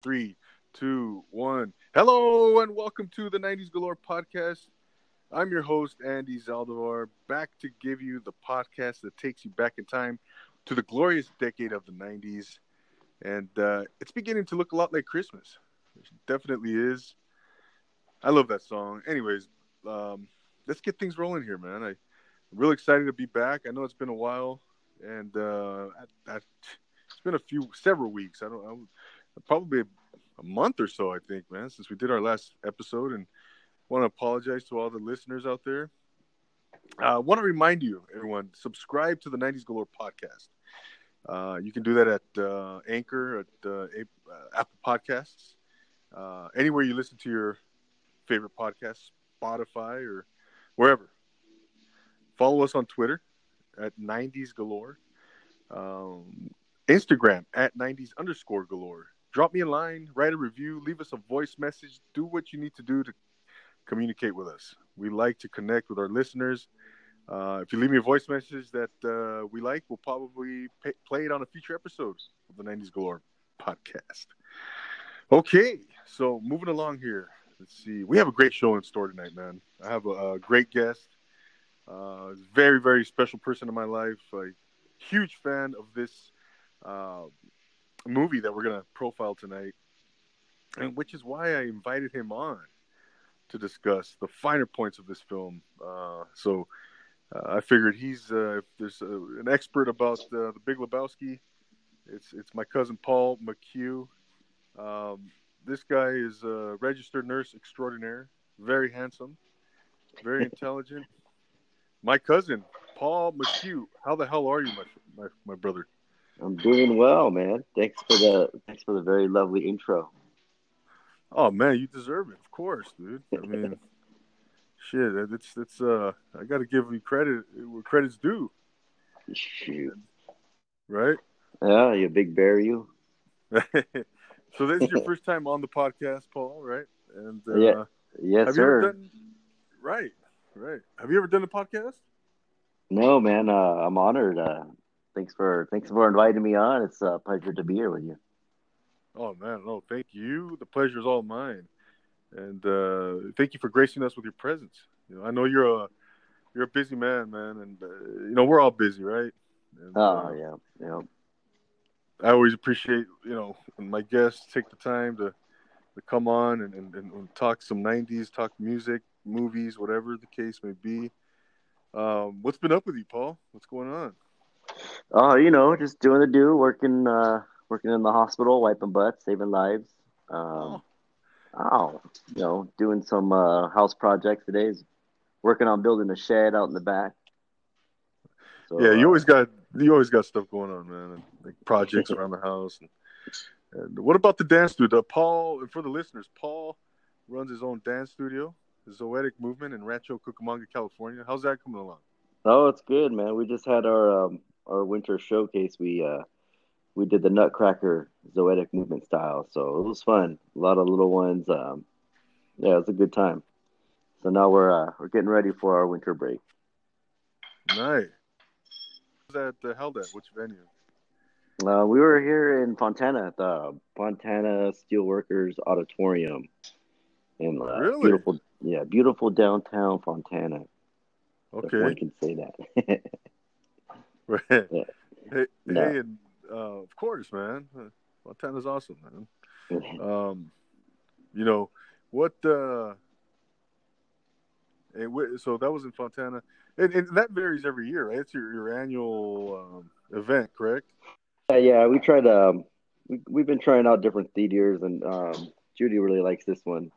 Three, two, one. Hello and welcome to the 90s Galore podcast. I'm your host, Andy Zaldivar, back to give you the podcast that takes you back in time to the glorious decade of the 90s. And uh, it's beginning to look a lot like Christmas. It definitely is. I love that song. Anyways, um, let's get things rolling here, man. I, am really excited to be back. I know it's been a while, and uh, I, I, it's been a few, several weeks. I don't, I, probably a month or so, I think, man, since we did our last episode. And want to apologize to all the listeners out there. I uh, want to remind you, everyone, subscribe to the 90s Galore podcast. Uh, you can do that at uh, Anchor, at uh, uh, Apple Podcasts, uh, anywhere you listen to your favorite podcasts, Spotify or wherever. Follow us on Twitter at 90s Galore, um, Instagram at 90s underscore Galore drop me a line, write a review, leave us a voice message, do what you need to do to communicate with us. We like to connect with our listeners. Uh, if you leave me a voice message that uh, we like, we'll probably pay, play it on a future episode of the 90s Galore podcast. Okay, so moving along here. Let's see. We have a great show in store tonight, man. I have a, a great guest. Uh, very, very special person in my life. A huge fan of this uh, movie that we're going to profile tonight, and which is why I invited him on to discuss the finer points of this film. Uh, so uh, I figured he's uh, if there's uh, an expert about the Big Lebowski, it's it's my cousin Paul McHugh. Um, this guy is a registered nurse extraordinaire, very handsome, very intelligent. My cousin Paul McHugh. How the hell are you, my my, my brother? I'm doing well, man. Thanks for the thanks for the very lovely intro. Oh man, you deserve it, of course, dude. I mean, shit, it's it's uh, I got to give you credit where credit's due. Shoot. Right? Yeah, you big bear, you. so this is your first time on the podcast, Paul, right? And uh, yeah, yes, sir. Done... Right, right. Have you ever done a podcast? No, man. Uh, I'm honored. Uh, thanks for thanks for inviting me on. It's a pleasure to be here with you. Oh man, no, thank you. The pleasure is all mine, and uh, thank you for gracing us with your presence. You know, I know you're a you're a busy man, man, and uh, you know we're all busy, right? And, oh uh, yeah, yeah. I always appreciate you know when my guests take the time to to come on and, and, and talk some '90s, talk music, movies, whatever the case may be. Um, what's been up with you, Paul? What's going on? Oh, you know, just doing the do, working, uh, working in the hospital, wiping butts, saving lives. Um, oh. oh, you know, doing some uh, house projects today. Is working on building a shed out in the back. So, yeah, you uh, always got you always got stuff going on, man. Like projects around the house. And, and what about the dance studio? Paul, and for the listeners, Paul runs his own dance studio, the Zoetic Movement in Rancho Cucamonga, California. How's that coming along? Oh, it's good, man. We just had our um, our winter showcase, we uh, we did the Nutcracker Zoetic movement style, so it was fun. A lot of little ones. Um, yeah, it was a good time. So now we're uh, we're getting ready for our winter break. Nice. That uh, held at which venue? Uh, we were here in Fontana at the Fontana Steelworkers Auditorium. In uh, really? beautiful, yeah, beautiful downtown Fontana. Okay, if one can say that. Right. Yeah. Hey, no. hey, and uh, of course, man. Fontana's awesome, man. um, you know what? Uh, so that was in Fontana, and, and, that varies every year, right? It's your, your annual um, event, correct? Uh, yeah, we tried. Um, we, we've been trying out different theaters, and um, Judy really likes this one,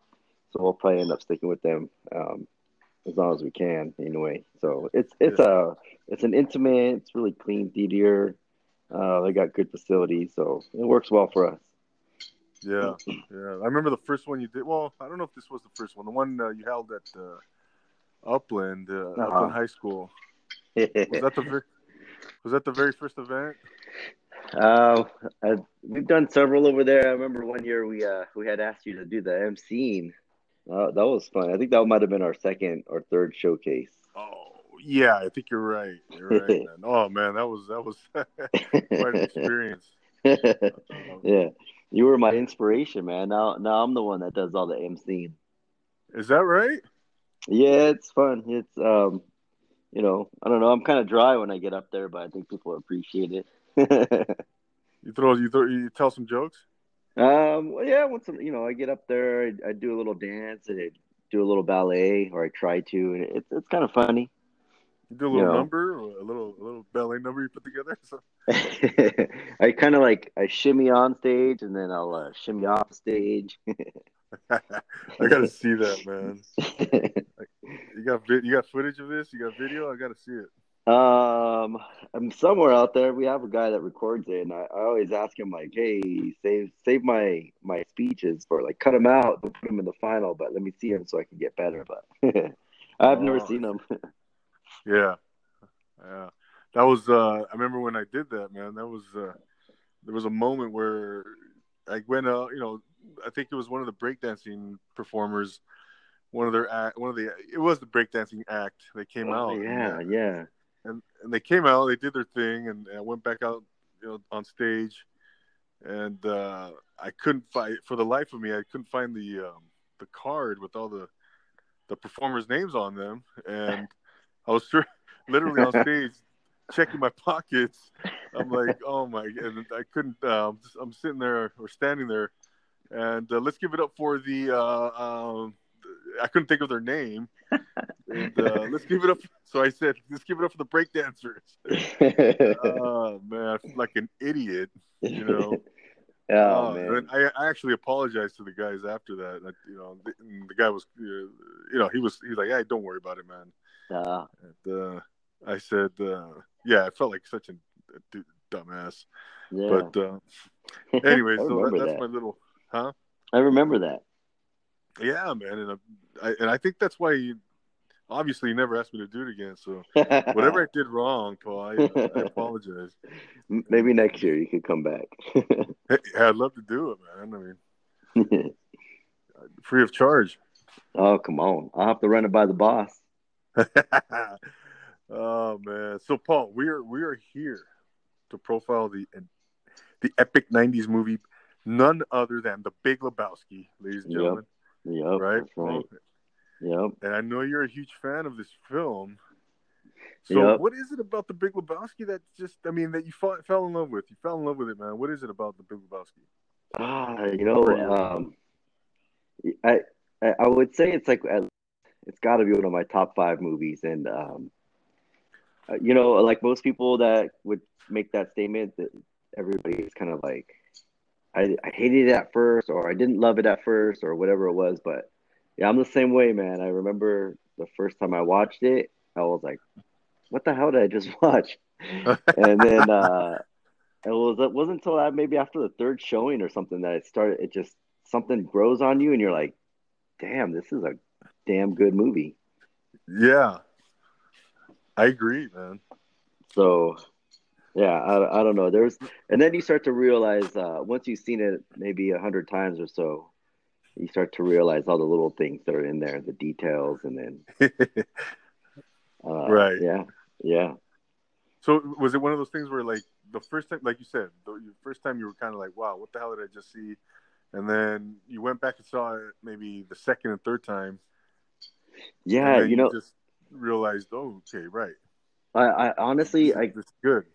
so we'll probably end up sticking with them. Um, as long as we can anyway. So it's it's yeah. a it's an intimate, it's really clean theater. Uh, they got good facilities, so it works well for us. Yeah, yeah. I remember the first one you did. Well, I don't know if this was the first one. The one uh, you held at uh, Upland, uh, uh-huh. Upland High School. was that the very, was that the very first event? Uh, I, we've done several over there. I remember one year we uh we had asked you to do the emceeing uh, that was fun. I think that might have been our second or third showcase. Oh yeah, I think you're right. You're right. man. Oh man, that was that was quite an experience. yeah, You were my inspiration, man. Now, now I'm the one that does all the emceeing. Is that right? Yeah, it's fun. It's um, you know, I don't know. I'm kind of dry when I get up there, but I think people appreciate it. you throw, you throw, you tell some jokes. Um, well, yeah, once you know, I get up there, I, I do a little dance and I do a little ballet, or I try to, and it's it's kind of funny. You do a little you know. number, or a little a little ballet number you put together. So. I kind of like I shimmy on stage and then I'll uh, shimmy off stage. I gotta see that, man. you got you got footage of this? You got video? I gotta see it. Um, I'm somewhere out there. We have a guy that records it, and I, I always ask him like, "Hey, save save my my speeches for like cut them out and put them in the final, but let me see them so I can get better." But I've oh. never seen them. yeah, yeah, that was. uh I remember when I did that, man. That was. uh There was a moment where I went out. You know, I think it was one of the breakdancing performers. One of their act, one of the it was the breakdancing act. that came oh, out. Yeah, and, yeah and and they came out, they did their thing, and, and I went back out, you know, on stage, and uh, I couldn't find for the life of me, I couldn't find the um, the card with all the the performers' names on them, and I was literally on stage checking my pockets. I'm like, oh my, and I couldn't. Uh, I'm, just, I'm sitting there or standing there, and uh, let's give it up for the. Uh, um, I couldn't think of their name, and uh, let's give it up. So I said, let's give it up for the breakdancers. oh man, I feel like an idiot, you know. Oh uh, man, I, I actually apologized to the guys after that. I, you know, the, the, guy was, uh, you know, he was, he's like, "Hey, don't worry about it, man." Uh, and, uh, I said, uh, "Yeah, I felt like such a, a dumbass." Yeah. But uh, anyway, so that, that's that. my little, huh? I remember that. Yeah, man, and uh, I, and I think that's why you obviously you never asked me to do it again. So whatever I did wrong, Paul, I, uh, I apologize. Maybe next year you could come back. hey, I'd love to do it, man. I mean, free of charge. Oh come on! I'll have to run it by the boss. oh man! So Paul, we are we are here to profile the the epic '90s movie, none other than The Big Lebowski, ladies and gentlemen. Yep. Yep. Right. right. Yep. And I know you're a huge fan of this film. So, yep. what is it about the Big Lebowski that just, I mean, that you fought, fell in love with? You fell in love with it, man. What is it about the Big Lebowski? Ah, you know, um, I, I would say it's like, it's got to be one of my top five movies. And, um, uh, you know, like most people that would make that statement, that everybody is kind of like, I, I hated it at first, or I didn't love it at first, or whatever it was. But yeah, I'm the same way, man. I remember the first time I watched it, I was like, "What the hell did I just watch?" and then uh, it was it wasn't until that maybe after the third showing or something that it started. It just something grows on you, and you're like, "Damn, this is a damn good movie." Yeah, I agree, man. So, yeah, I, I don't know. There's, and then you start to realize uh, once you've seen it maybe a hundred times or so, you start to realize all the little things that are in there, the details, and then uh, right, yeah, yeah. So was it one of those things where, like, the first time, like you said, the first time you were kind of like, "Wow, what the hell did I just see?" And then you went back and saw it maybe the second and third time. Yeah, you know, you just realized, oh, okay, right. I, I honestly, I this good.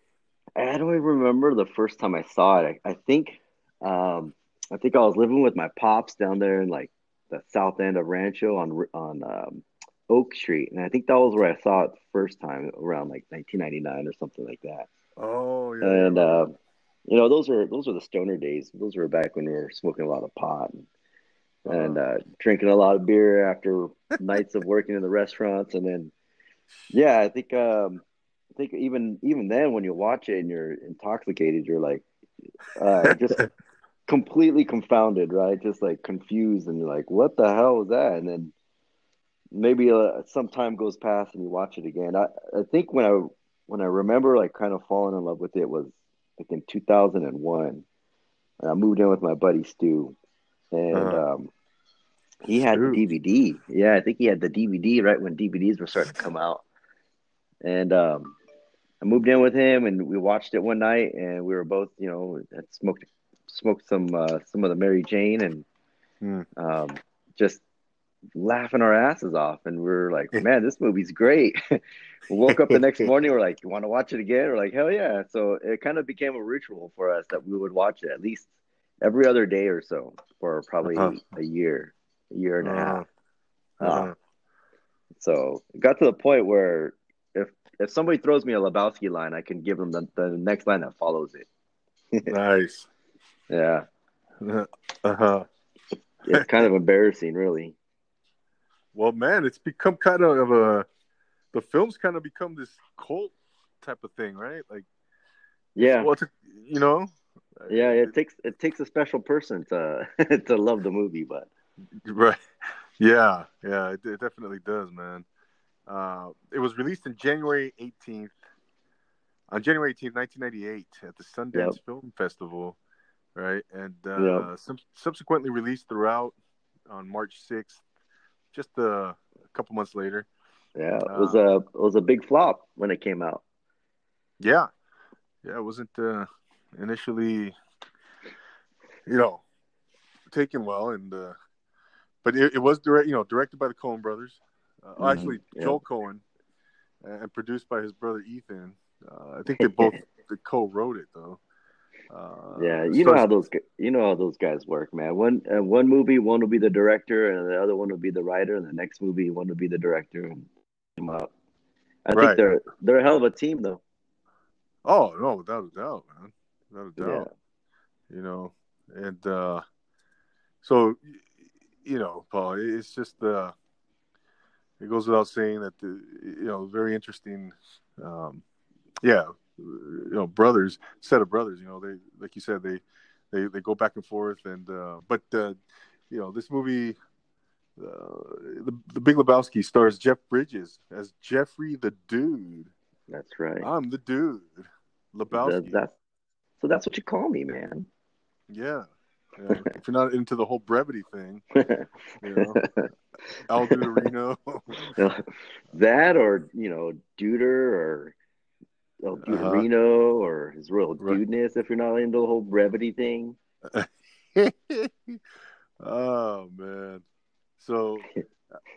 I don't even remember the first time I saw it. I, I think um, I think I was living with my pops down there in like the south end of Rancho on on um, Oak Street, and I think that was where I saw it the first time around like 1999 or something like that. Oh yeah. And uh, you know, those were those were the stoner days. Those were back when we were smoking a lot of pot and, uh-huh. and uh, drinking a lot of beer after nights of working in the restaurants, and then yeah, I think um, I think even even then when you watch it and you're intoxicated, you're like uh, just completely confounded, right? Just like confused and you're like, what the hell was that? And then maybe uh, some time goes past and you watch it again. I, I think when I when I remember like kind of falling in love with it was like in 2001. I moved in with my buddy Stu, and uh-huh. um, he had Stu. the DVD. Yeah, I think he had the DVD right when DVDs were starting to come out. And um, I moved in with him, and we watched it one night, and we were both, you know, had smoked smoked some uh, some of the Mary Jane and Mm. um, just laughing our asses off. And we're like, man, this movie's great. we woke up the next morning. We're like, you want to watch it again? We're like, hell yeah! So it kind of became a ritual for us that we would watch it at least every other day or so for probably Uh-huh. a year, a year and a Uh-huh. half. Uh-huh. Uh, so it got to the point where if somebody throws me a Lebowski line, I can give them the, the next line that follows it. Nice. Yeah, Uh-huh. it's kind of embarrassing, really. Well, man, it's become kind of a the film's kind of become this cult type of thing, right? Like, Yeah, well, a, you know, yeah. It takes it takes a special person to to love the movie, but right? Yeah, yeah, it, it definitely does, man. Uh, it was released in January 18th, on January 18th, 1998, at the Sundance Yep. Film Festival, right? And uh, Yep. sub- subsequently released throughout on March 6th, just uh, a couple months later. yeah, it was a it was a big flop when it came out. Yeah, yeah, it wasn't uh, initially, you know, taken well, and uh, but it, it was direct, you know, directed by the Coen brothers. Uh, Mhm, Actually, yeah. Joel Coen, uh, and produced by his brother Ethan. Uh, I think they both they co-wrote it though. Uh, Yeah, you know how those you know how those guys work, man. One uh, one movie, one will be the director, and the other one will be the writer, and the next movie, one will be the director. And up. I Right. think they're they're a hell of a team, though. Oh no, without a doubt, man, without a Yeah, doubt. You know, and uh, so you know, Paul, it's just uh, it goes without saying that the you know very interesting, um, yeah, you know, brothers, set of brothers. You know, they like you said they they they go back and forth, and uh, but uh, you know this movie. Uh, the, the Big Lebowski stars Jeff Bridges as Jeffrey the Dude. that's right. I'm the dude. Lebowski. That, so that's what you call me, man. Yeah. Yeah. if you're not into the whole brevity thing, you know, Al Duderino. that or you know, Duder or El Uh-huh. Or his real Right. dudeness. If you're not into the whole brevity thing, oh man. So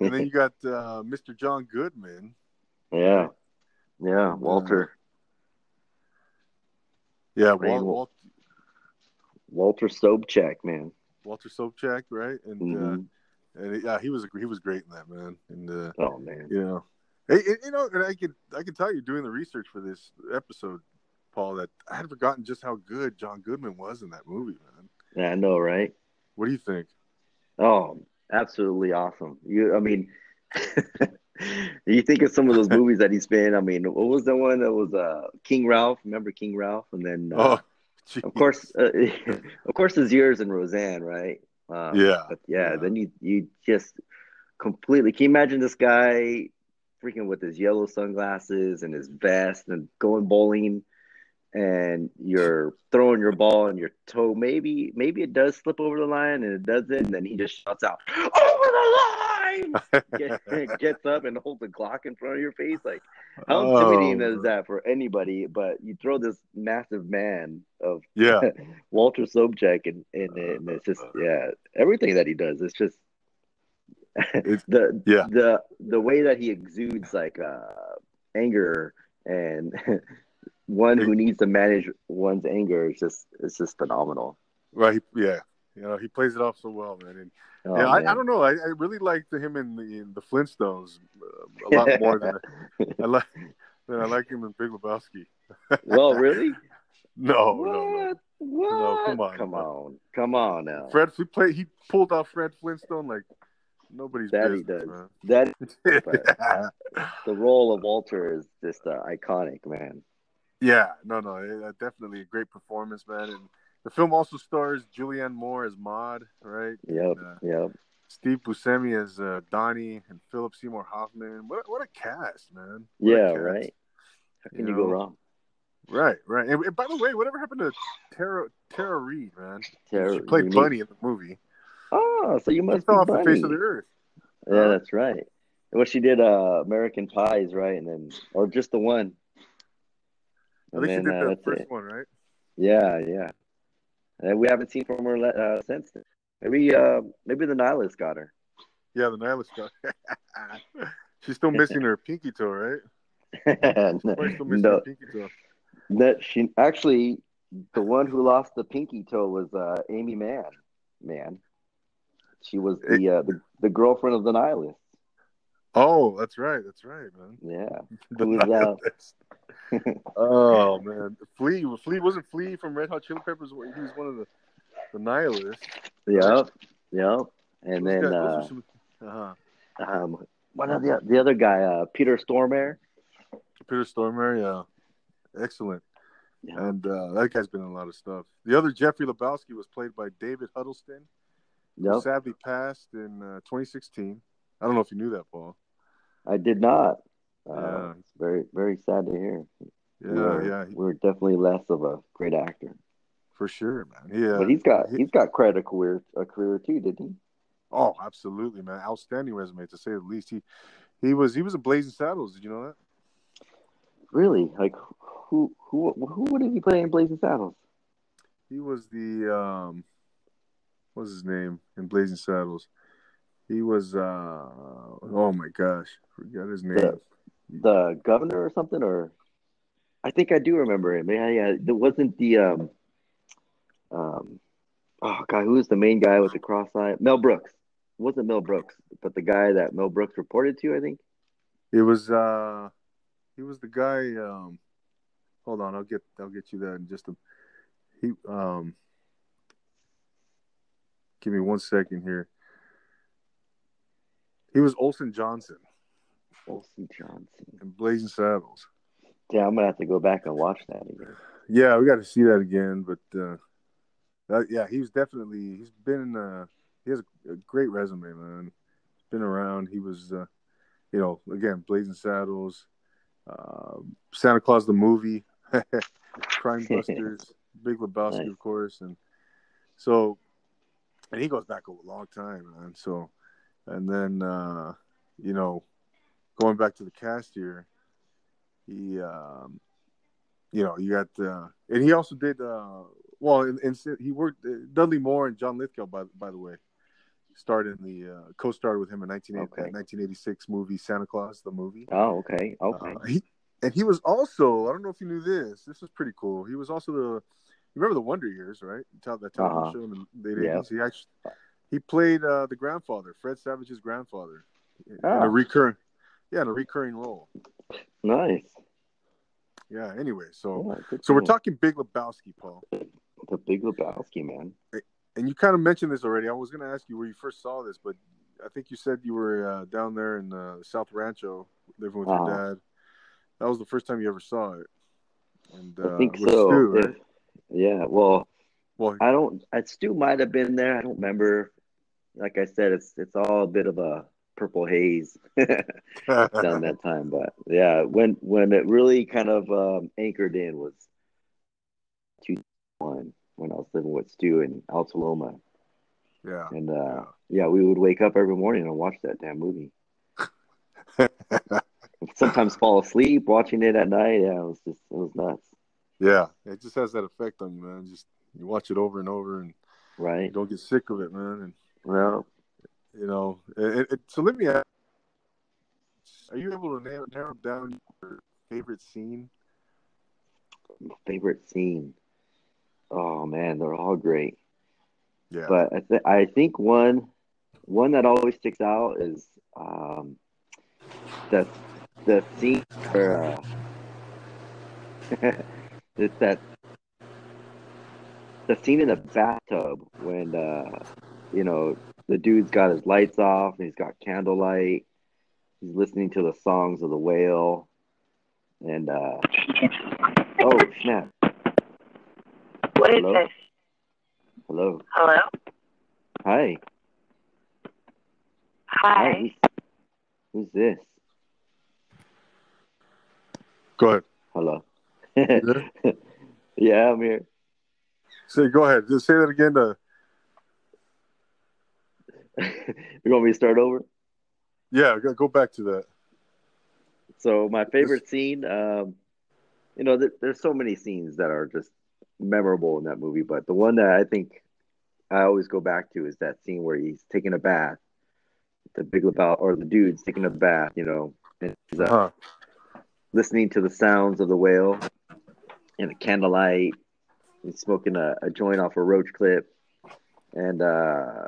and then you got uh, Mr. John Goodman. yeah, yeah, Walter. Yeah, Rain- Walt, Walt, Walter Sobchak, man. Walter Sobchak, right? And Mhm. uh, and yeah, he was he was great in that man. And uh, Oh man, you know, you know, and I could I can tell you doing the research for this episode, Paul, that I had forgotten just how good John Goodman was in that movie, man. yeah, I know, right? What do you think? Oh, absolutely awesome. You, I mean, you think of some of those movies that he's been. I mean, what was the one that was uh King Ralph? Remember King Ralph? And then, uh, oh, of course, uh, of course, his yours and Roseanne, right? Um, Yeah, But yeah, yeah. then you you just completely. Can you imagine this guy freaking with his yellow sunglasses and his vest and going bowling? And you're throwing your ball and your toe. Maybe, maybe it does slip over the line, and it doesn't. And then he just shouts out, "Over the line!" Get, gets up and holds a Glock in front of your face. Like, how Oh, intimidating is that for anybody? But you throw this massive man of yeah, Walter Sobchak and, and, and it's just yeah everything that he does it's just It's- the yeah. the the way that he exudes like uh anger and one who needs to manage one's anger is just it's just phenomenal right. Yeah, you know, he plays it off so well, man. And Oh, yeah, I, man. I don't know. I, I really liked him in the in the Flintstones uh, a lot more than I like than I like him in Big Lebowski. well really No, what no, no. what come on, come on come on now Fred, he played. He pulled off Fred Flintstone like nobody's That he business, does. that man. the role of Walter is just uh, iconic man yeah, no, no, it- uh, definitely a great performance, man. And the film also stars Julianne Moore as Maud, right? yep Uh, yep Steve Buscemi as uh, Donnie, and Philip Seymour Hoffman. What what a cast, man! What yeah cast. right how can You you go wrong Right, right. And, and by the way, whatever happened to Tara Tara Reid, man? Tara- she played Bunny in the movie. Oh, so you must be fell off Bunny. the face of the earth. Yeah, that's right. Well, she did uh, American Pies, right? And then, or just the one. I And think she did uh, the first it. one, right? Yeah, yeah. and we haven't seen from her uh, since. Then. Maybe uh, maybe the nihilist got her. Yeah, the nihilist got. her. She's still missing her pinky toe, right? She's still missing no, her pinky toe. That she actually the one who lost the pinky toe was uh, Aimee Mann. Man, she was the, uh, the the girlfriend of the nihilist. Oh, that's right. That's right, man. Yeah. the oh man, Flea. Flea wasn't Flea from Red Hot Chili Peppers. He was one of the the nihilists. Yep. Yep. And those then guys, uh, some, uh-huh. um, one of the the other guy, uh, Peter Stormare. Peter Stormare, yeah, excellent. Yeah. And uh, that guy's been in a lot of stuff. The other Jeffrey Lebowski was played by David Huddleston. Yep. sadly passed in uh, 2016. I don't know if you knew that, Paul. I did not. Uh, yeah. It's very, very sad to hear. Yeah, we're, yeah. We're definitely less of a great actor. For sure, man. Yeah, but he's got he, he's got quite a career a career too, didn't he? Oh, absolutely, man. Outstanding resume to say the least. He he was he was a Blazing Saddles. Did you know that? Really? Like who who who would he play in Blazing Saddles? He was the um, what's his name in Blazing Saddles? He was uh oh my gosh, forgot his name. The, the governor or something, or I think I do remember him. Yeah, yeah. It wasn't the um um oh god, who was the main guy with the cross eye? Mel Brooks. It wasn't Mel Brooks, but the guy that Mel Brooks reported to, I think. It was uh he was the guy um hold on, I'll get I'll get you that in just a he um give me one second here. He was Olson Johnson. Olson Johnson. And Blazing Saddles. Yeah, I'm gonna have to go back and watch that again. Yeah, we got to see that again. But uh, yeah, he's definitely he's been uh, he has a, a, great resume, man. He's been around. He was, uh, you know, again, Blazing Saddles, uh, Santa Claus the movie, Crime Busters, Big Lebowski, nice. of course, and so, and he goes back a long time, man. So, and then uh, you know, going back to the cast here, he, um, you know, you got, uh, and he also did, uh, well, and, and he worked uh, Dudley Moore and John Lithgow, by by the way, starred in the uh, co-starred with him in 1980, okay. 1986 movie Santa Claus the movie. Oh, okay, okay. Uh, he and he was also I don't know if you knew this. This was pretty cool. He was also the you remember the Wonder Years, right? That television uh-huh. show in the 80s. Yeah. He actually he played uh, the grandfather, Fred Savage's grandfather, oh. in a ah. recurring, yeah, in a recurring role. Nice. Yeah. Anyway, so yeah, so we're talking Big Lebowski, Paul. The Big Lebowski, man. And you kind of mentioned this already. I was going to ask you where you first saw this, but I think you said you were uh, down there in uh, South Rancho living with uh-huh. your dad. That was the first time you ever saw it. And I think uh, so. Stu, right? yeah. Well, well, I don't. I Stu might have been there. I don't remember like I said, it's it's all a bit of a purple haze down that time. But yeah, when when it really kind of um, anchored in was two one when I was living with Stu in Alta Loma. Yeah. And uh, yeah. we would wake up every morning and watch that damn movie. Sometimes fall asleep watching it at night. Yeah, it was just it was nuts. Yeah, it just has that effect on you, man. Just you watch it over and over, and right, you don't get sick of it, man. And well, you know, it, it, so let me ask: Are you able to narrow, narrow down your favorite scene? Favorite scene? Oh man, they're all great. Yeah, but I, th- I think one one that always sticks out is um, the the scene where uh, it's that the scene in the bathtub when uh, you know, the dude's got his lights off and he's got candlelight. He's listening to the songs of the whale. And uh oh snap. What Hello? is this? Hello. Hello? Hi. Hi. Hi. Who's, who's this? Go ahead. Hello. yeah, I'm here. Say, go ahead. Just say that again to you want me to start over? Yeah, go back to that. So my favorite scene, um, you know, th- there's so many scenes that are just memorable in that movie. But the one that I think I always go back to is that scene where he's taking a bath, the Big Lebowski, or the dude's taking a bath, you know, and he's uh, Uh-huh. listening to the sounds of the whale in the candlelight. He's smoking a, a joint off a roach clip, and uh,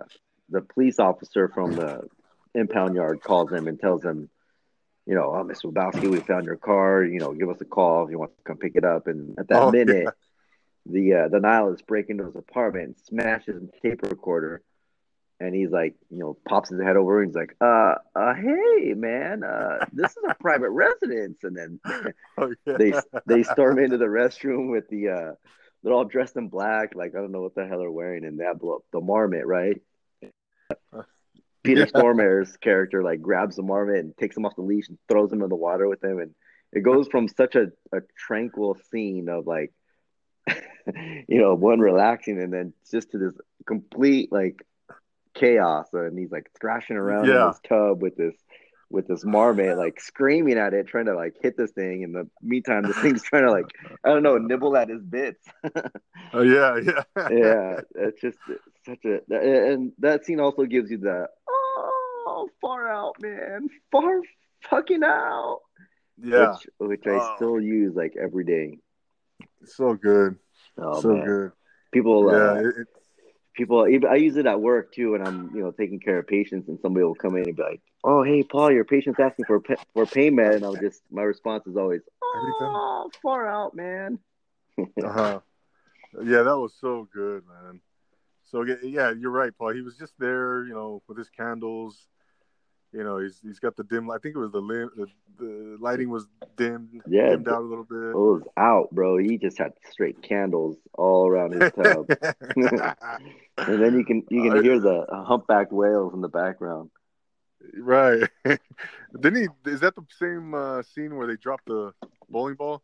the police officer from the impound yard calls him and tells him, you know, oh, Mr. Lebowski, we found your car. You know, give us a call if you want to come pick it up. And at that Oh, minute, yeah. the uh, the nihilist break into his apartment, and smashes his tape recorder, and he's like, you know, pops his head over, and he's like, uh, uh hey man, uh, this is a private residence, and then Oh, yeah. they they storm into the restroom with the uh, they're all dressed in black, like I don't know what the hell they're wearing, and that have the the marmot, right? Peter Yeah. Stormare's character like grabs the marmot and takes him off the leash and throws him in the water with him, and it goes from such a, a tranquil scene of like, you know, one relaxing, and then just to this complete like chaos, and he's like thrashing around in his tub with this with this marmot, like screaming at it, trying to like hit this thing. In the meantime, this thing's trying to like I don't know, nibble at his bits. Oh, yeah, yeah. yeah, it's just such a and that scene also gives you the oh far out man, far fucking out. Yeah. which, which I Oh. still use like every day. So good. Oh, so man. good. People, Yeah. uh, it- it- people. I use it at work too, when I'm you know taking care of patients, and somebody will come in and be like, "Oh, hey, Paul, your patient's asking for for med," and I'll just my response is always. "Oh, far out, man." Uh-huh. Yeah, that was so good, man. So yeah, you're right, Paul. He was just there, you know, with his candles. You know, he's he's got the dim. I think it was the lim, the, the lighting was dimmed, Yeah, dimmed out a little bit. It was out, bro. He just had straight candles all around his tub. And then you can you can Uh, hear the humpback whales in the background. right? Didn't he? Is that the same uh, scene where they dropped the bowling ball?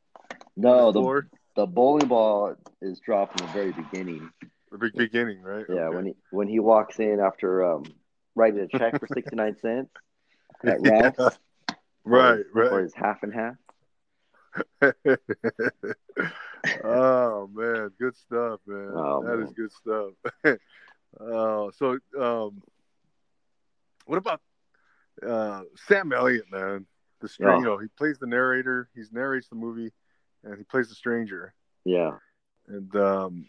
No, on the the bowling ball is dropped in the very beginning. the big beginning, right? Yeah, Okay. when he when he walks in after um writing a check for sixty nine cents at Yeah. Ralph's. Right, for right. his half and half. oh man, good stuff, man. Oh, That is man. good stuff. uh, so, um, what about uh, Sam Elliott, man? The str- you know, he plays the narrator. He narrates the movie, and he plays the stranger. Yeah. And um,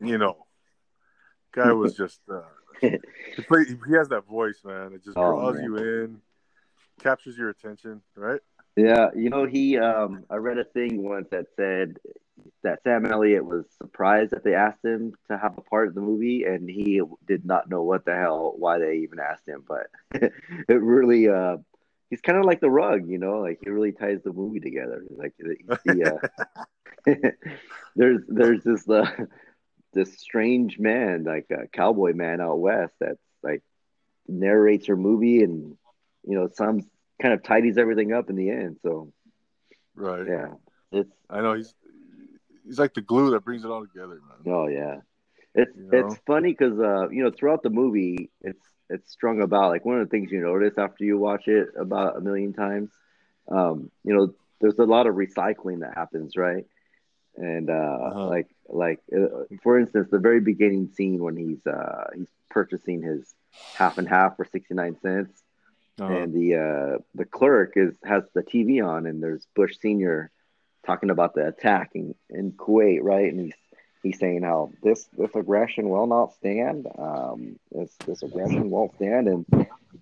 you know, guy was just uh, he, play, he has that voice, man. It just Oh, draws man. you in, captures your attention, right? Yeah, you know, he um I read a thing once that said that Sam Elliott was surprised that they asked him to have a part of the movie and he did not know what the hell why they even asked him, but it really uh he's kind of like the rug, you know, like he really ties the movie together. Like the, the uh there's there's this uh, this strange man, like a cowboy man out west that's like narrates her movie and you know, some kind of tidies everything up in the end. So Right. yeah, it's I know he's he's like the glue that brings it all together, man. oh yeah, it's You know? it's funny because uh you know throughout the movie it's it's strung about like one of the things you notice after you watch it about a million times, um you know there's a lot of recycling that happens right, and uh Uh-huh. like like uh, for instance the very beginning scene when he's uh he's purchasing his half and half for sixty nine cents. Uh-huh. and the uh, the clerk is has the TV on, and there's Bush Senior talking about the attack in, in Kuwait, right? And he's he's saying how this this aggression will not stand. Um, this this aggression won't stand. And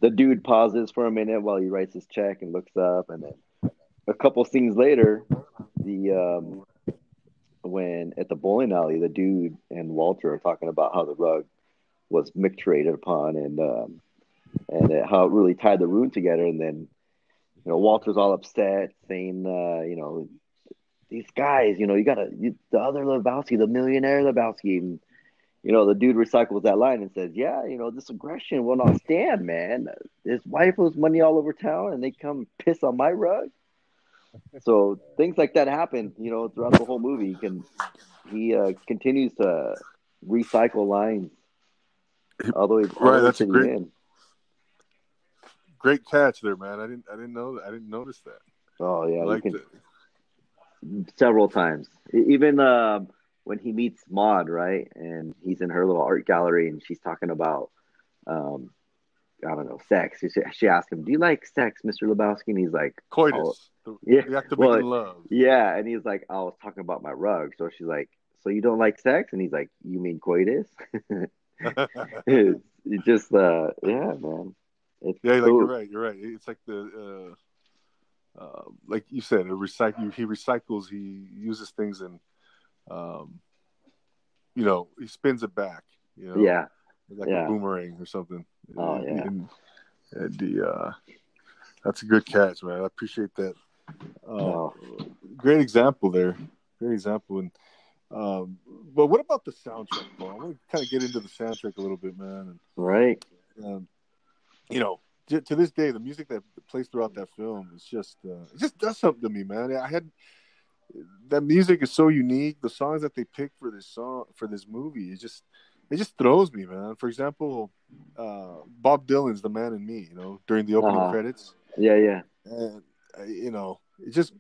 the dude pauses for a minute while he writes his check and looks up, and then a couple scenes later, the um, when at the bowling alley, the dude and Walter are talking about how the rug was micturated upon, and um, and it, how it really tied the room together. And then, you know, Walter's all upset, saying, uh, you know, these guys, you know, you got to the other Lebowski, the millionaire Lebowski, and you know, the dude recycles that line and says, "Yeah, you know, this aggression will not stand, man. His wife owes money all over town, and they come piss on my rug." So things like that happen, you know, throughout the whole movie. He can he uh, continues to recycle lines all the way, Right, that's a the great- end. Great catch there, man. I didn't I didn't know that. I didn't notice that. Oh yeah, it. several times. Even um, when he meets Maud, right, and he's in her little art gallery, and she's talking about, um, I don't know, sex. She, she asked him, "Do you like sex, Mister Lebowski?" And he's like, Coitus. The, yeah, the act of well, making love. "Yeah," and he's like, "I was talking about my rug." So she's like, "So you don't like sex?" And he's like, "You mean coitus?" it's, it's just, uh, yeah, man. It's Yeah, like you're right. You're right. It's like the, uh, uh, like you said, a recycle. He recycles. He uses things and, um, you know, he spins it back. You know, Yeah, like yeah. a boomerang or something. Oh, yeah. and, and the uh, that's a good catch, man. I appreciate that. Uh, Great example there. Great example. And um, but what about the soundtrack, Paul? I want to kind of get into the soundtrack a little bit, man. right. Um, you know, to, to this day, the music that plays throughout that film is just uh, it just does something to me, man. I had that music is so unique. The songs that they pick for this song for this movie, it just it just throws me, man. For example, uh, Bob Dylan's "The Man in Me," you know, during the opening Uh-huh. credits, Yeah, yeah. and you know, it just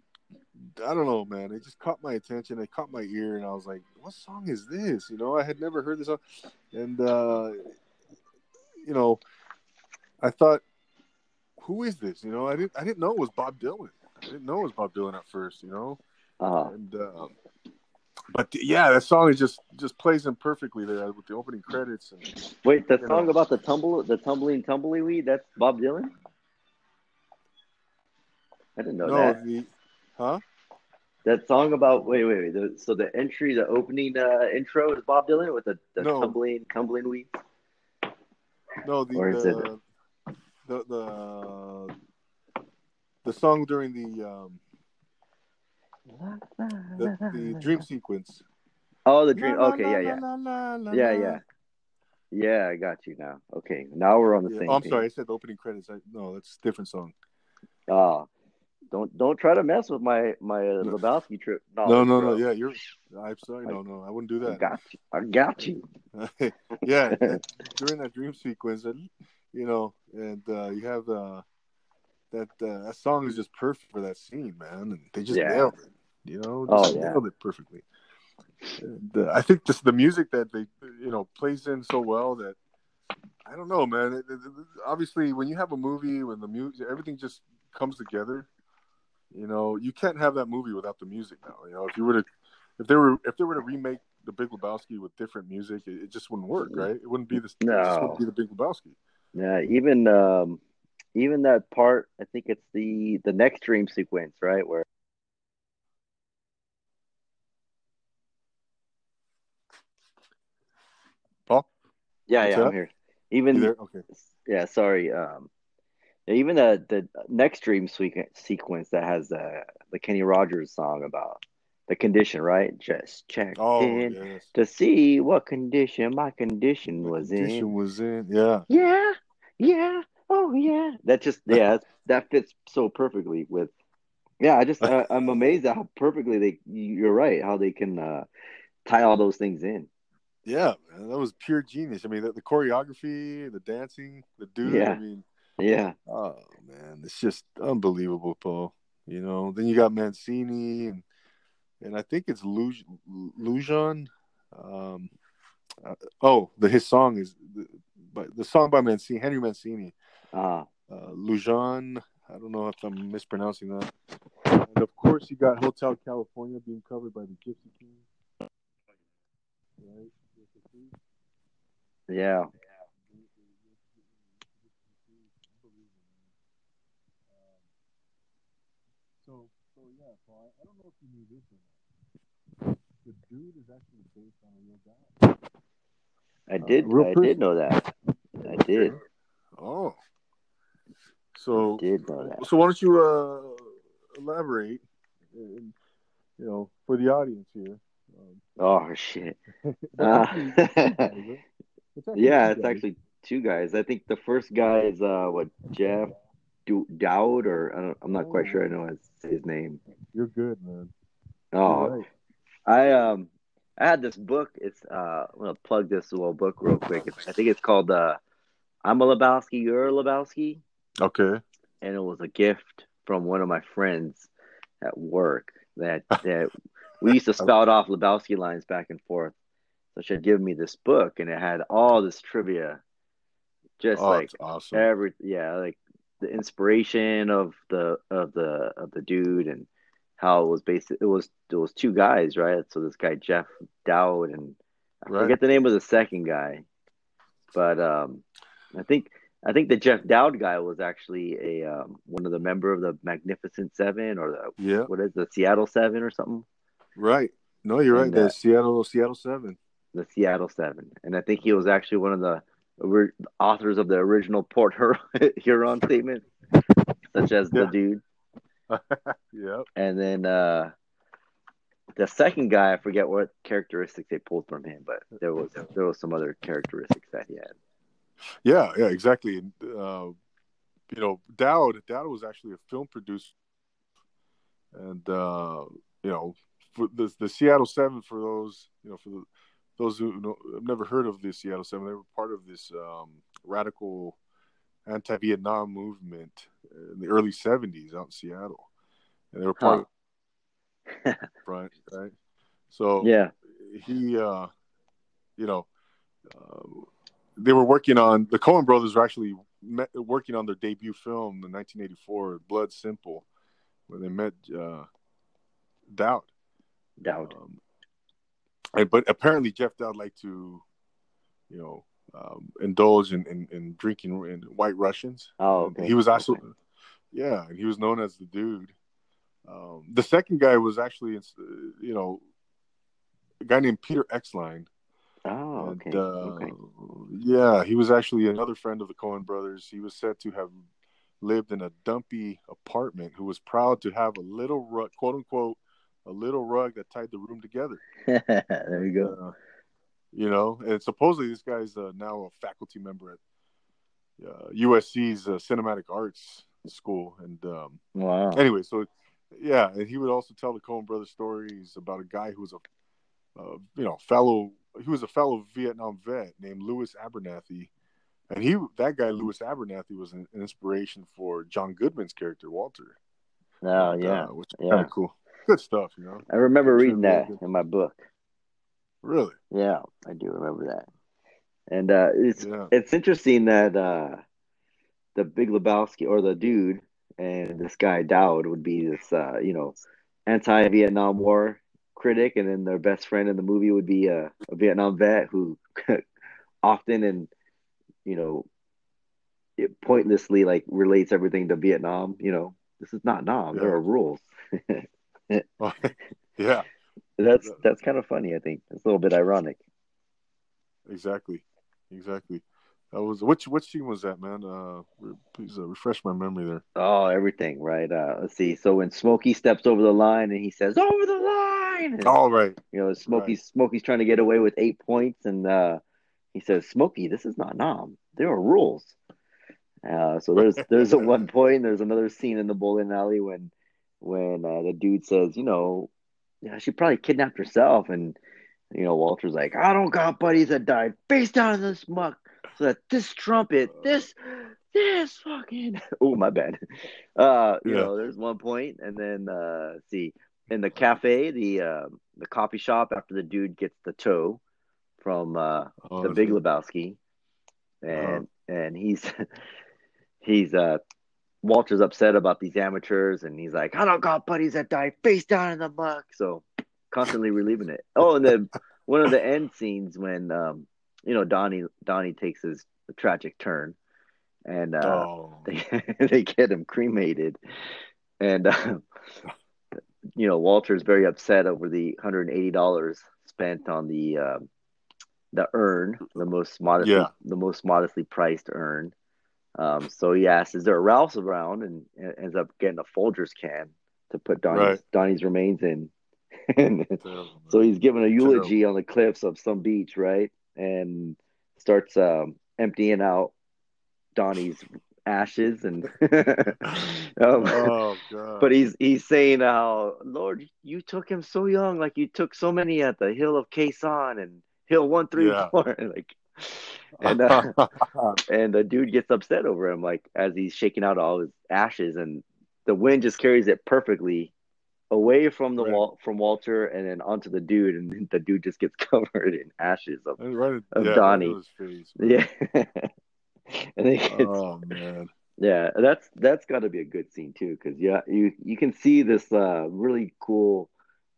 I don't know, man. It just caught my attention. It caught my ear, and I was like, "What song is this?" You know, I had never heard this song, and uh, you know, I thought, "Who is this?" You know, I didn't I didn't know it was Bob Dylan. I didn't know it was Bob Dylan at first. You know, Uh, and uh, but yeah, that song is just just plays in perfectly there with the opening credits. And wait, the song know. about the tumble, the tumbling tumbleweed, that's Bob Dylan. I didn't know no, that. the huh? That song about wait, wait, wait. The, so the entry, the opening uh, intro is Bob Dylan with the, the No. tumbling, tumbling weed. No, the Or is it- the, the the the song during the um the, the dream sequence. Oh, the dream. La, Okay, la, yeah, yeah, la, la, yeah, yeah, yeah. I got you now. Okay, now we're on the Yeah. same. I'm sorry, I said the opening credits. I, no, that's a different song. Oh, don't don't try to mess with my my uh, Lebowski trip. no, no, no. Yeah, you're. I'm sorry. No, no, I wouldn't do I that. got you. I got you. yeah, during that dream sequence, and you know, and uh, you have uh, that uh, that song is just perfect for that scene, man. And they just Yeah. nailed it. You know, Oh, just yeah. nailed it perfectly. And, uh, I think just the music that they you know plays in so well that I don't know, man. It, it, it- obviously, when you have a movie when the music everything just comes together, you know, you can't have that movie without the music now. You know, if you were to if they were if they were to remake the Big Lebowski with different music, it, it just wouldn't work, right? It wouldn't be the it No. wouldn't be the Big Lebowski. Yeah, even um, even that part. I think it's the the next dream sequence, right? Where Paul, yeah, What's yeah, that? I'm here. Even? Okay. yeah, sorry. Um, even the the next dream sequence that has uh, the Kenny Rogers song about the condition, right? Just check Oh in yes. to see what condition my condition The was condition in. was in. Yeah. Yeah, yeah, oh yeah. That just yeah, that's, that fits so perfectly with. Yeah, I just I, I'm amazed at how perfectly they. You're right, how they can uh, tie all those things in. Yeah, man, that was pure genius. I mean, the, the choreography, the dancing, the dude. Yeah. I mean, Yeah, oh man, it's just unbelievable, Paul. You know, then you got Mancini, and and I think it's Luj Lujon. Um, uh, oh, the his song is, but the song by Mancini, Henry Mancini, uh, uh, Lujon. I don't know if I'm mispronouncing that. And of course, you got Hotel California being covered by the Gypsy King. Right? yeah. So, so yeah, Paul. I don't know if you knew this or not. The dude is actually based on a real guy. I did. real I person. did know that. I did. Oh. So, Did know that. so why don't you uh, elaborate, and, you know, for the audience here? Um, Oh shit. Uh, actually two guys, right? It's yeah, it's actually two guys. I think the first guy is uh what Jeff Do- Dowd or I don't, I'm not quite sure I know his his name. You're good, man. Oh, right. I um I had this book. It's uh I'm gonna plug this little book real quick. It's, I think it's called uh I'm a Lebowski, you're a Lebowski, Okay. and it was a gift from one of my friends at work that that we used to spout off Lebowski lines back and forth. So she had given me this book, and it had all this trivia, just oh, like awesome. every yeah, like the inspiration of the of the of the dude and how it was based. It was it was two guys, right? So this guy Jeff Dowd and I Right. forget the name of the second guy, but um, I think I think the Jeff Dowd guy was actually a um, one of the member of the Magnificent Seven or the yeah, what is the Seattle Seven or something. right. No, you're right. And, The uh, Seattle Seattle Seven. The Seattle Seven, and I think he was actually one of the authors of the original Port Huron statement, such as the dude. Yep. And then uh, the second guy, I forget what characteristics they pulled from him, but there was there was some other characteristics that he had. Yeah, yeah, exactly. And, uh, you know, Dowd Dowd was actually a film producer, and uh, you know, for the the Seattle Seven. For those, you know, for the, those who know, have never heard of the Seattle Seven, they were part of this um, radical anti-Vietnam movement in the early '70s out in Seattle, and they were part of right, right. So Yeah, he uh you know uh, they were working on the Coen brothers were actually met, working on their debut film in 1984 Blood Simple where they met uh Doubt. Dowd. um, and, but apparently Jeff Dowd liked to you know um, indulge in, in, in drinking in white Russians Oh, okay. he was also, Okay. yeah, and he was known as the dude. Um, the second guy was actually, you know, a guy named Peter Exline. Oh, And, okay. uh, okay. Yeah, he was actually another friend of the Coen brothers. He was said to have lived in a dumpy apartment who was proud to have a little quote unquote, a little rug that tied the room together. there you go. Uh, you know, and supposedly this guy's uh, now a faculty member at uh, USC's uh, Cinematic Arts School. And um, Wow. anyway, so yeah, and he would also tell the Coen Brothers stories about a guy who was a, uh, you know, fellow. He was a fellow Vietnam vet named Louis Abernathy, and he that guy Louis Abernathy was an, an inspiration for John Goodman's character Walter. Oh, yeah. uh, which is yeah. kind of cool. Good stuff, you know. I remember reading that in my book. Really, Yeah, I do remember that. And uh, it's yeah, it's interesting that uh, the Big Lebowski or the dude and this guy Dowd would be this uh, you know anti-Vietnam War critic, and then their best friend in the movie would be a, a Vietnam vet who often and you know it pointlessly like relates everything to Vietnam. You know, this is not Nam. There are rules. yeah. That's that's kind of funny. I think it's a little bit ironic. Exactly, exactly. That was which which scene was that, man? Uh, re- please uh, refresh my memory there. Oh, everything, right? Uh, let's see. So when Smokey steps over the line and he says, "Over the line," and, All right, you know, Smokey's Smokey's trying to get away with eight points, and uh, he says, "Smokey, this is not Nam. There are rules." Uh, so there's there's a one point. There's another scene in the bowling alley when when uh, the dude says, "You know, yeah, she probably kidnapped herself," and you know, Walter's like, "I don't got buddies that died face down in this muck." So that this trumpet, this, this fucking, oh my bad. Uh, you Yeah. know, there's one point, and then uh, see, in the cafe, the uh, the coffee shop, after the dude gets the toe from uh, Oh, the Big it. Lebowski, and and he's he's uh Walter's upset about these amateurs, and he's like, I don't got buddies that die face down in the muck, so constantly relieving it. Oh, and then one of the end scenes when um you know Donnie Donnie takes his tragic turn, and uh, Oh, they they get him cremated, and uh, you know Walter's very upset over the hundred and eighty dollars spent on the uh, the urn, the most modestly Yeah. the most modestly priced urn. Um, so he asks, "Is there a Ralph's around?" And, and ends up getting a Folgers can to put Donnie's Right. Donnie's remains in. and terrible, so he's giving a eulogy on the cliffs of some beach, right? And starts um, emptying out Donnie's ashes and um, oh god. but he's he's saying how Lord, you took him so young, like you took so many at the hill of Khe Sanh and hill one three Yeah. like and uh, and the dude gets upset over him, like as he's shaking out all his ashes, and the wind just carries it perfectly away from the Right. wall from Walter and then onto the dude, and the dude just gets covered in ashes of Right, Of yeah, Donnie. face. yeah. and then gets, Oh man. yeah, that's that's got to be a good scene too, because yeah, you you can see this uh really cool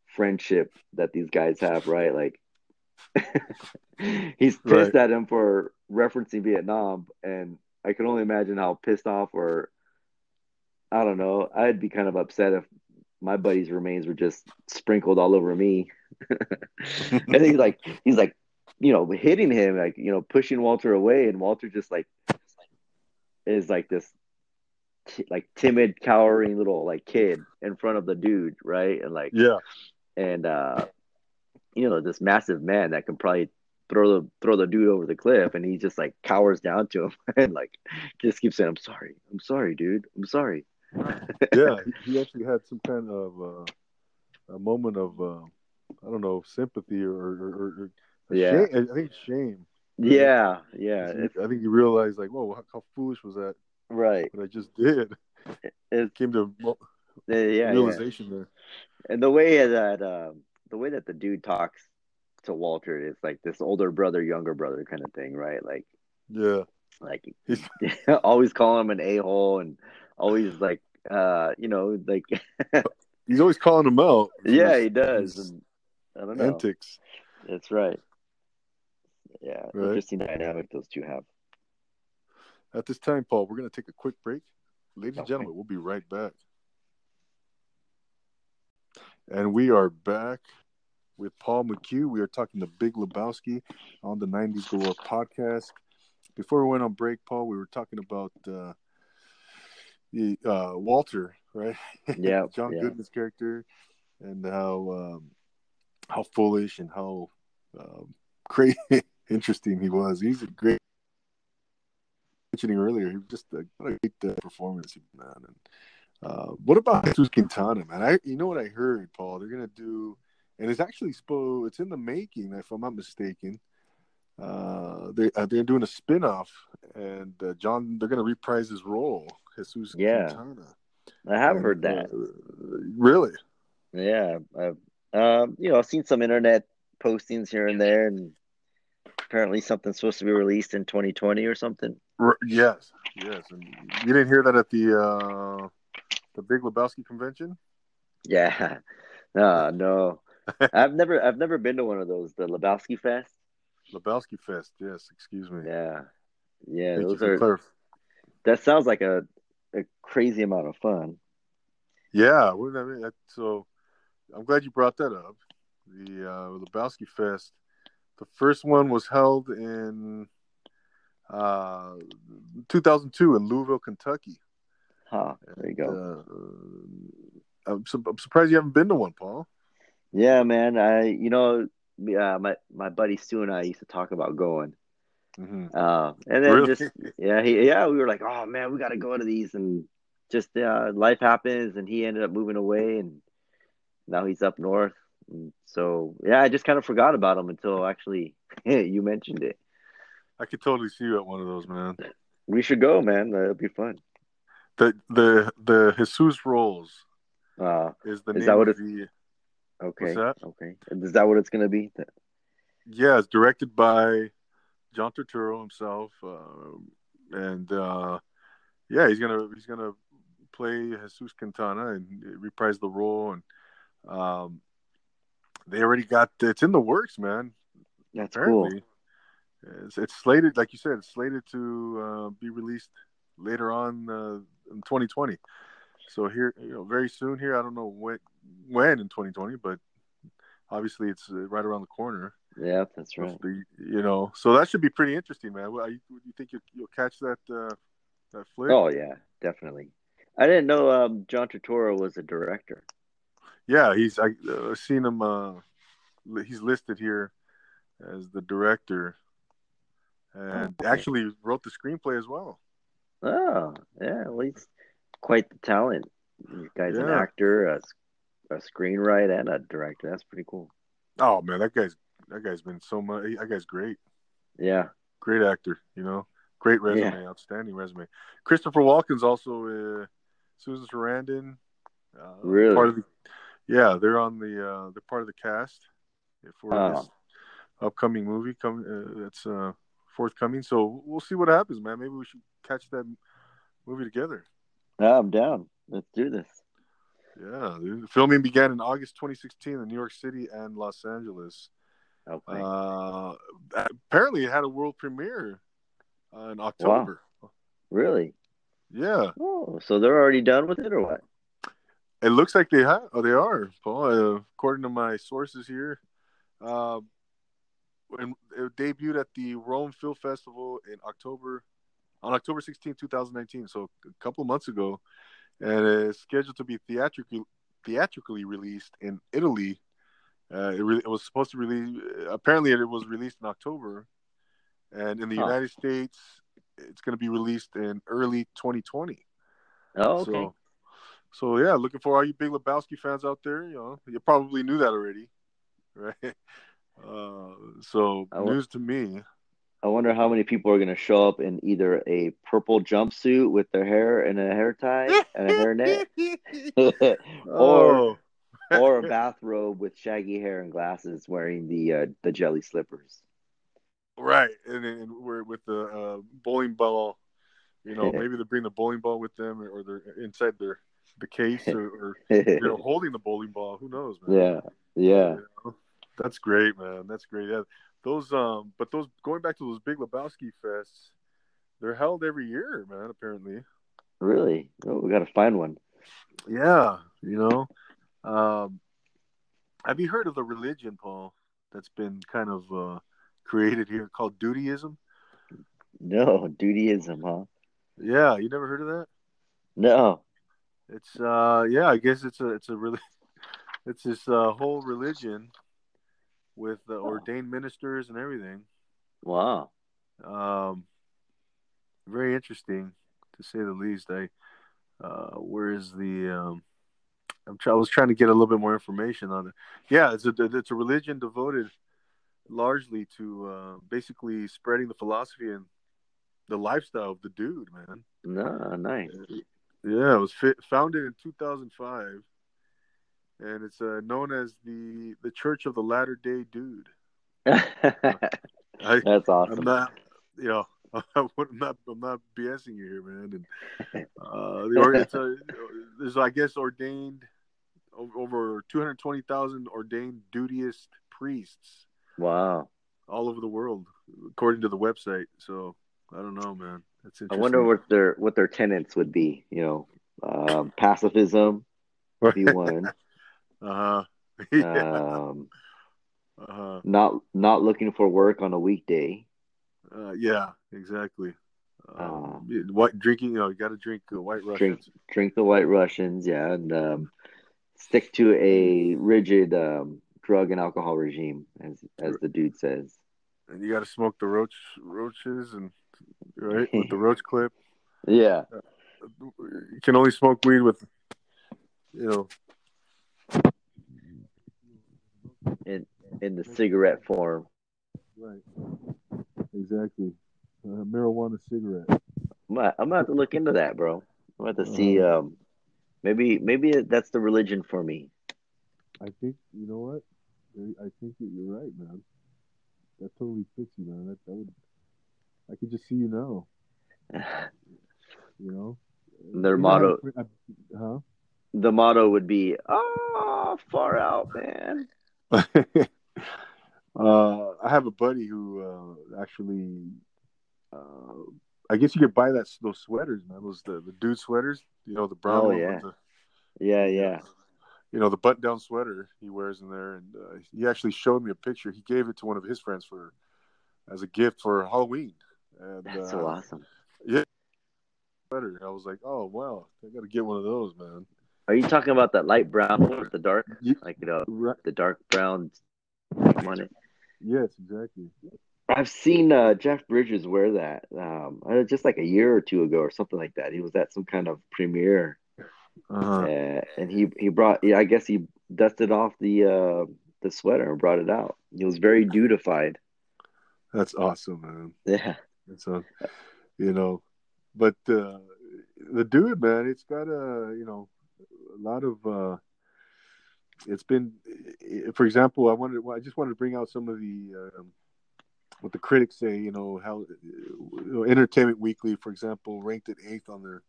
friendship that these guys have, right? Like he's pissed Right. at him for referencing Vietnam, and I can only imagine how pissed off or I don't know. I'd be kind of upset if my buddy's remains were just sprinkled all over me. and he's like, he's like, you know, hitting him, like you know, pushing Walter away, and Walter just like is like this, like timid, cowering little like kid in front of the dude, right? And like, Yeah. and uh, you know, this massive man that can probably throw the throw the dude over the cliff, and he just like cowers down to him and like just keeps saying, "I'm sorry, I'm sorry, dude, I'm sorry." yeah, he, actually had some kind of uh, a moment of uh, I don't know sympathy or, or, or, Yeah. shame. I think shame. Yeah, yeah, I think he realized like, whoa, how, how foolish was that? right. What I just did It's, came to mo- uh, yeah, yeah. realization there. And the way that um, the way that the dude talks to Walter is like this older brother, younger brother kind of thing, right? Like, Yeah, like He's- always calling him an a hole and always like, uh, you know, like he's always calling him out. yeah, he does. And I don't know. antics. That's right. Yeah, Right. interesting dynamic those two have. At this time, Paul, we're going to take a quick break. Ladies and gentlemen, we'll be right back. And we are back with Paul McHugh. We are talking to Big Lebowski on the 90s Galore podcast. Before we went on break, Paul, we were talking about uh, the, uh, Walter, right? Yeah, John yeah. Goodman's character, and how um, how foolish and how um, crazy, interesting he was. He's a great. Mentioning earlier, he was just a, a great uh, performance, he man. And uh, what about Jesus Quintana, man? I you know what I heard, Paul? They're gonna do, and it's actually supposed. It's in the making, if I'm not mistaken. Uh, they uh, they're doing a spin-off, and uh, John they're gonna reprise his role, Jesus Yeah. Quintana. I have And, heard that. uh, really? Yeah, I've um, you know, I've seen some internet postings here and there, and apparently something's supposed to be released in 2020 or something. R- yes, yes. And you didn't hear that at the uh, the Big Lebowski convention? Yeah, no, no, I've never, I've never been to one of those, the Lebowski Fest. Lebowski Fest. Yes, excuse me. Yeah, yeah, Thank those are. clarif- That sounds like a a crazy amount of fun. Yeah, well, I mean, that, so I'm glad you brought that up. The uh, Lebowski Fest. The first one was held in uh, 2002 in Louisville, Kentucky. Huh? There you go. Uh, I'm, su- I'm surprised you haven't been to one, Paul. Yeah, man. I, you know, uh, my my buddy Stu and I used to talk about going. hmm Uh, and then Really? just yeah, he yeah, we were like, oh man, we got to go to these, and just uh, life happens, and he ended up moving away, and now he's up north. And so yeah, I just kind of forgot about him until actually you mentioned it. I could totally see you at one of those, man. We should go, man. That'd be fun. The the the Jesus Rolls Uh, is the Is name that what of the okay, okay. Is that what it's gonna be? yeah, it's directed by John Turturro himself, uh, and uh, yeah, he's gonna he's gonna play Jesus Quintana and reprise the role, and um, they already got it's in the works, man. That's cool. It's, it's slated, like you said, it's slated to uh, be released later on uh, in 2020. So here, you know, very soon here. I don't know when, when in 2020, but obviously it's uh, right around the corner. Yeah, that's right. Hopefully, you know, so that should be pretty interesting, man. You, you think you'll, you'll catch that uh, that flick? Oh yeah, definitely. I didn't know um, John Turturro was a director. Yeah, he's I uh, seen him. Uh, he's listed here as the director, and Oh, actually wrote the screenplay as well. Oh, yeah, well, he's quite the talent. The guy's an actor, a, a screenwriter, and a director. That's pretty cool. Oh man, that guy's that guy's been so much. That guy's great, Yeah, great actor. You know, great resume, outstanding resume. Christopher Walken's also uh, Susan Sarandon. Uh, Really? Part of the, Yeah, they're on the uh, they're part of the cast for Oh. this upcoming movie coming. Uh, that's uh, forthcoming. So we'll see what happens, man. Maybe we should catch that movie together. I'm down. Let's do this. Yeah, the filming began in August 2016 in New York City and Los Angeles. Okay. Uh, apparently, it had a world premiere uh, in October. really? Yeah, Oh, so they're already done with it, or what? it looks like they have. Oh, they are. Paul, uh, according to my sources here, uh, when it debuted at the Rome Film Festival in October, on October 16, 2019. So a couple months ago, and it's scheduled to be theatrically theatrically released in Italy. Uh, it, re- it was supposed to release. Apparently, it was released in October, and in the Huh. United States, it's going to be released in early 2020. Oh, okay. So, so yeah, looking for all you Big Lebowski fans out there. You know, you probably knew that already, right? Uh, so news to me. I wonder how many people are going to show up in either a purple jumpsuit with their hair in a hair tie and a hairnet, or oh, or a bathrobe with shaggy hair and glasses, wearing the uh, the jelly slippers. right, and, and we're with the uh, bowling ball. You know, maybe they bring the bowling ball with them, or they're inside their the case, or, or you know, holding the bowling ball. Who knows, man? yeah, yeah. You know? That's great, man. That's great. Yeah, those um, but those going back to those big Lebowski fests, they're held every year, man. Apparently, Really? Oh, we got to find one. yeah. You know, um, have you heard of the religion, Paul? That's been kind of uh, created here called Dudeism. No, Dudeism, huh? Yeah, you never heard of that? No. It's uh, yeah. I guess it's a it's a really it's this uh, whole religion with uh, ordained ministers and everything. Wow. Um, very interesting to say the least. I, uh, where is the, um, I'm try- I was trying to get a little bit more information on it. Yeah, it's a, it's a religion devoted largely to, uh, basically spreading the philosophy and the lifestyle of the dude, man. No, nice. Yeah, it was fi- founded in 2005 and it's, uh, known as the, the Church of the Latter Day Dude. I, That's awesome. I'm not, you know, I'm not, I'm not BSing you here, man. And uh, the, it's a, there's, I guess, ordained over 220,000 ordained Dudeist priests wow. all over the world, according to the website. So I don't know, man. That's I wonder what their what their tenets would be. You know, um, pacifism would be one. Uh huh. yeah. Um, Uh-huh. not not looking for work on a weekday. Uh, yeah. Exactly. Uh, Um, what drinking? You know, you got to drink uh, White Russians. drink drink the White Russians, yeah, and um, stick to a rigid um, drug and alcohol regime, as as the dude says. and you got to smoke the roach roaches and right with the roach clip. Yeah, You can only smoke weed with, you know, in in the cigarette form. right, exactly, uh, marijuana cigarette. I'm gonna, I'm gonna have to look into that, bro. I'm gonna have to see. Um, maybe maybe that's the religion for me. I think you know what, I think that you're right, man. That totally fits you, man. That, that would, I could just see you now. You know, Their You motto- know, I- huh? the motto would be, "Oh, far out, man." uh, I have a buddy who uh, actually, uh, I guess you could buy that those sweaters, man. Those the, the dude sweaters, you know, the brown Oh, yeah. the, Yeah, yeah. you know, the button down sweater he wears in there, and uh, he actually showed me a picture. He gave it to one of his friends for as a gift for Halloween. And That's uh, so awesome. Yeah, sweater. I was like, oh wow, I got to get one of those, man. Are you talking about that light brown one with the dark, Ye- like you know, Right. the dark brown on it? Yes, exactly. I've seen uh, Jeff Bridges wear that um, uh, just like a year or two ago or something like that. He was at some kind of premiere, Uh-huh. uh, and he he brought. Yeah, I guess he dusted off the uh, the sweater and brought it out. He was very dutified. That's awesome, man. Yeah, It's a, you know, but uh, the dude, man, it's got a, you know, a lot of, uh, it's been, for example, I wanted, I just wanted to bring out some of the um, what the critics say. You know how you know, Entertainment Weekly, for example, ranked it eighth on their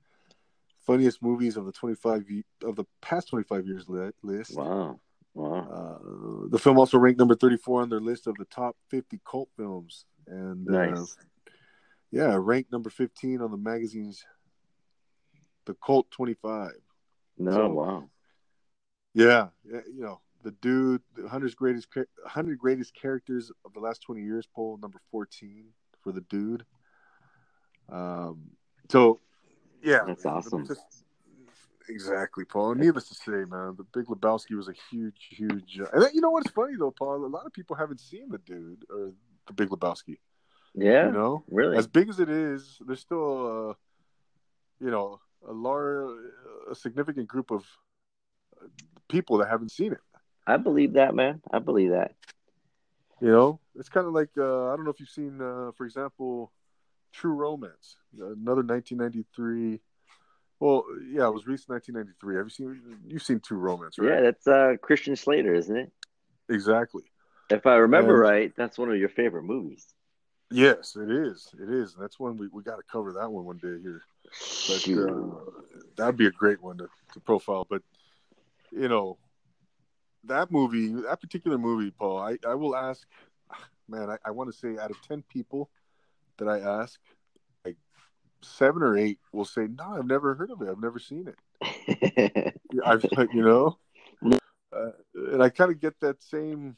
funniest movies of the 25 of the past 25 years list. Wow. Wow. Uh, the film also ranked number 34 on their list of the top 50 cult films. And uh, nice. uh, yeah, ranked number 15 on the magazine's The Cult 25. No, so, wow. Yeah, you know, the dude, the 100 greatest 100 greatest characters of the last 20 years poll number 14 for the dude. Um so yeah, that's awesome. Just, exactly, Paul. Needless to say, man, the Big Lebowski was a huge, huge. Uh, and then, you know what's funny though, Paul? A lot of people haven't seen the dude or the Big Lebowski. Yeah, you know, really, as big as it is, there's still, uh, you know, a large, a significant group of people that haven't seen it. I believe that, man. I believe that. You know, it's kind of like uh, I don't know if you've seen, uh, for example, True Romance, another 1993. Well, yeah, it was released in 1993. Have you seen? You've seen True Romance, right? Yeah, that's uh, Christian Slater, isn't it? Exactly. If I remember and, right, that's one of your favorite movies. Yes, it is. It is. That's one we, we got to cover that one one day here. But uh, that'd be a great one to, to profile. But you know, that movie, that particular movie, Paul, I, I will ask, man, I, I want to say out of ten people, that I ask, like seven or eight will say, "No, I've never heard of it. I've never seen it." I've, you know, uh, and I kind of get that same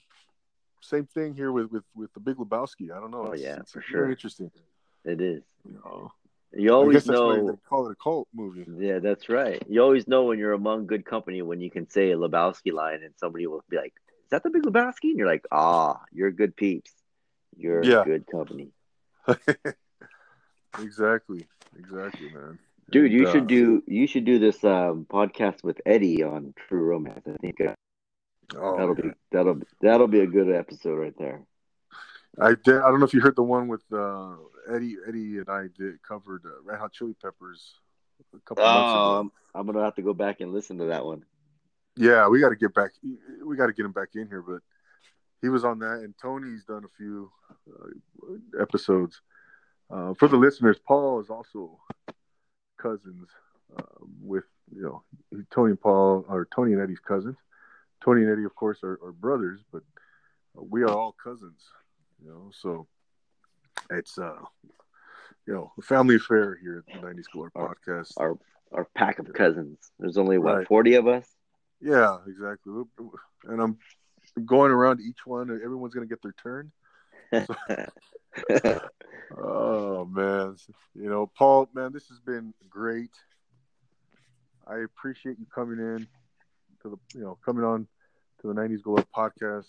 same thing here with with with the Big Lebowski. I don't know. Oh it's, yeah, it's for sure. interesting. It is. You know, you always know they call it a cult movie. Yeah, that's right. You always know when you're among good company when you can say a Lebowski line and somebody will be like, "Is that the Big Lebowski?" And you're like, "Ah, you're good peeps. You're yeah. good company." exactly, exactly, man. Dude, and, you uh, should do you should do this um, podcast with Eddie on True Romance. I think uh, oh, that'll be that'll that'll be a good episode right there. I did, I don't know if you heard the one with uh, Eddie. Eddie and I did covered uh, Red Hot Chili Peppers a couple oh, months ago. Um, I'm gonna have to go back and listen to that one. Yeah, we got to get back. We got to get him back in here, but he was on that, and Tony's done a few uh, episodes. Uh, for the listeners, Paul is also cousins uh, with you know Tony and Paul are Tony and Eddie's cousins. Tony and Eddie, of course, are, are brothers, but we are all cousins. You know, so it's uh you know a family affair here at the 90s Galore podcast. Our our pack of cousins. There's only what right. 40 of us. Yeah, exactly. And I'm going around each one. Everyone's going to get their turn. So, oh man, you know, Paul, man, this has been great. I appreciate you coming in to the, you know, coming on to the '90s Galore podcast.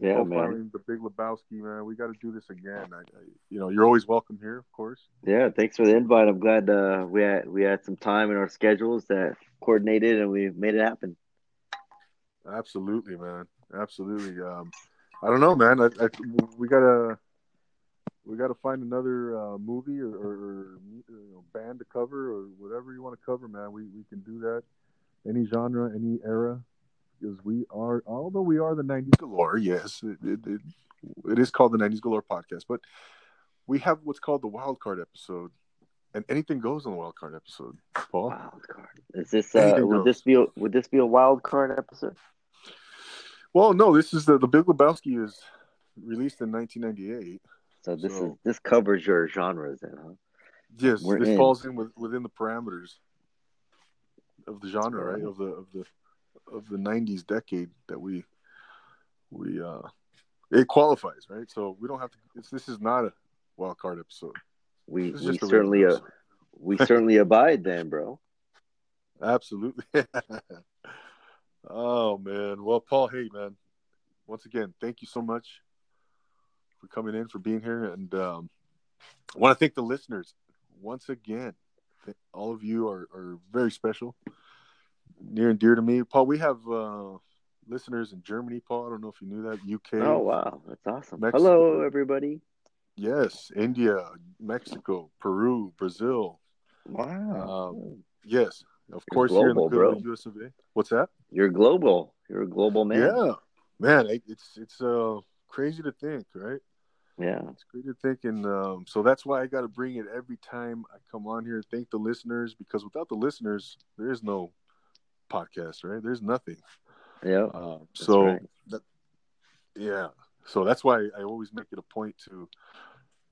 Yeah, man. The Big Lebowski, man. We got to do this again. I, I, you know, you're always welcome here, of course. Yeah, thanks for the invite. I'm glad uh, we had we had some time in our schedules that coordinated and we made it happen. Absolutely, man absolutely. Um, I don't know, man. I, I, we gotta we gotta find another uh, movie or, or, or you know, band to cover or whatever you want to cover, man. We we can do that. Any genre, any era, because we are. Although we are the '90s galore, yes, it, it, it, it is called the '90s galore podcast, but we have what's called the wild card episode, and anything goes on the wild card episode. Paul, wild card. Is this uh, would goes. this be a, would this be a wild card episode? Well, no, this is the the Big Lebowski is released in 1998. So this so, is this covers your genres, then, huh? Yes, We're this in. falls in with, within the parameters of the genre, right? Of the of the of the 90s decade that we we uh it qualifies, right? So we don't have to. this is not a wild card episode. We we certainly uh, we certainly abide then, bro. Absolutely. Oh man. Well, Paul, hey man. Once again, thank you so much for coming in, for being here, and um, I want to thank the listeners once again. All of you are, are very special, near and dear to me. Paul, we have uh, listeners in Germany. Paul, I don't know if you knew that. UK. Oh wow, that's awesome. Mexico. Hello, everybody. Yes, India, Mexico, Peru, Brazil. Wow. Um, yes, Of course You're course, here in the global, bro. US of A. What's that? You're global. You're a global man. Yeah, man, it- it's it's uh crazy to think, right? Yeah. It's great to think, and um, so that's why I got to bring it every time I come on here. Thank the listeners because without the listeners, there is no podcast, right? There's nothing. Yeah. Uh, so right. that, yeah, so that's why I always make it a point to,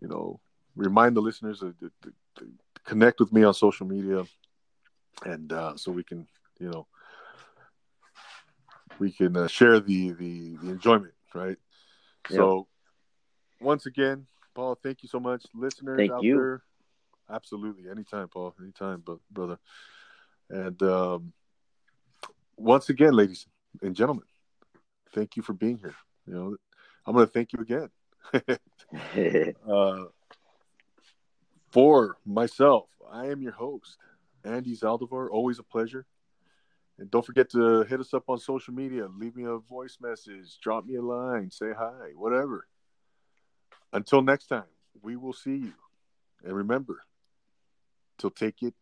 you know, remind the listeners to, to, to, connect with me on social media, and uh, so we can, you know, we can uh, share the, the the enjoyment, right? So, once again, Paul, thank you so much, listeners Thank out you. there. Absolutely, anytime, Paul, anytime, but brother. And um, once again, ladies and gentlemen, thank you for being here. You know, I'm going to thank you again. uh, for myself, I am your host, Andy Zaldivar. Always a pleasure. And don't forget to hit us up on social media. Leave me a voice message, drop me a line, say hi, whatever. Until next time, we will see you. And remember, to take it